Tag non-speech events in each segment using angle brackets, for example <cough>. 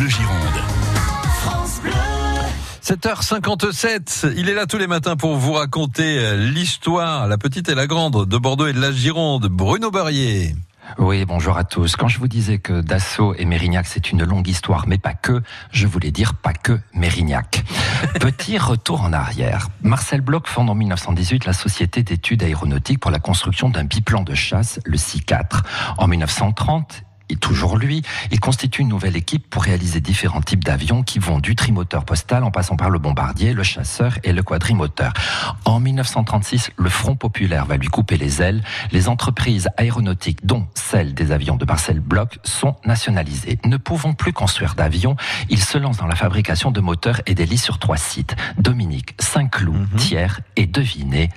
Bleu Gironde. 7h57, il est là tous les matins pour vous raconter euh, l'histoire, la petite et la grande de Bordeaux et de la Gironde. Bruno Barrier. Oui, bonjour à tous. Quand je vous disais que Dassault et Mérignac, c'est une longue histoire, mais pas que, je voulais dire pas que Mérignac. <laughs> Petit retour en arrière. Marcel Bloch fonde en 1918 la Société d'études aéronautiques pour la construction d'un biplan de chasse, le C4. En 1930, et toujours lui, il constitue une nouvelle équipe pour réaliser différents types d'avions qui vont du trimoteur postal en passant par le bombardier, le chasseur et le quadrimoteur. En 1936, le Front populaire va lui couper les ailes. Les entreprises aéronautiques, dont celle des avions de Marcel Bloch, sont nationalisées. Ne pouvant plus construire d'avions, il se lance dans la fabrication de moteurs et d'hélices sur trois sites. Dominique, Saint-Cloud, mhm. Thiers et devinez,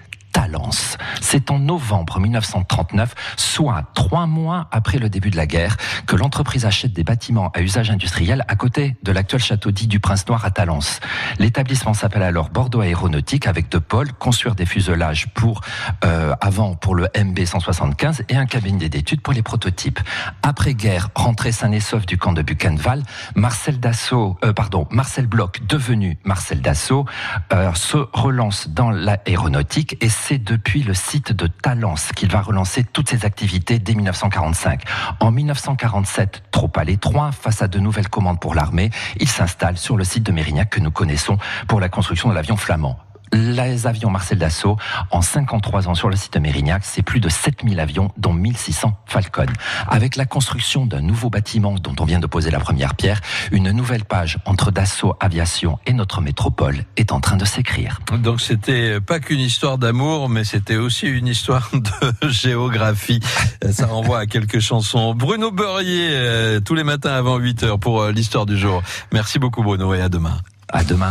C'est en novembre 1939, soit trois mois après le début de la guerre, que l'entreprise achète des bâtiments à usage industriel à côté de l'actuel château dit du Prince-Noir à Talence. L'établissement s'appelle alors Bordeaux Aéronautique avec deux pôles, construire des fuselages pour euh, avant pour le MB 175 et un cabinet d'études pour les prototypes. Après guerre, rentrée sain et du camp de Buchenwald, Marcel Dassault, euh, pardon, Marcel Bloch devenu Marcel Dassault euh, se relance dans l'aéronautique et c'est depuis le site de Talence qu'il va relancer toutes ses activités dès 1945. En 1947, trop à l'étroit, face à de nouvelles commandes pour l'armée, il s'installe sur le site de Mérignac que nous connaissons pour la construction de l'avion flamand les avions Marcel Dassault, en 53 ans sur le site de Mérignac, c'est plus de 7000 avions, dont 1600 Falcon. Avec la construction d'un nouveau bâtiment dont on vient de poser la première pierre, une nouvelle page entre Dassault Aviation et notre métropole est en train de s'écrire. Donc c'était pas qu'une histoire d'amour, mais c'était aussi une histoire <laughs> de géographie. Ça renvoie à quelques chansons. Bruno Beurrier, euh, tous les matins avant 8 heures pour euh, l'histoire du jour. Merci beaucoup Bruno et à demain. À demain.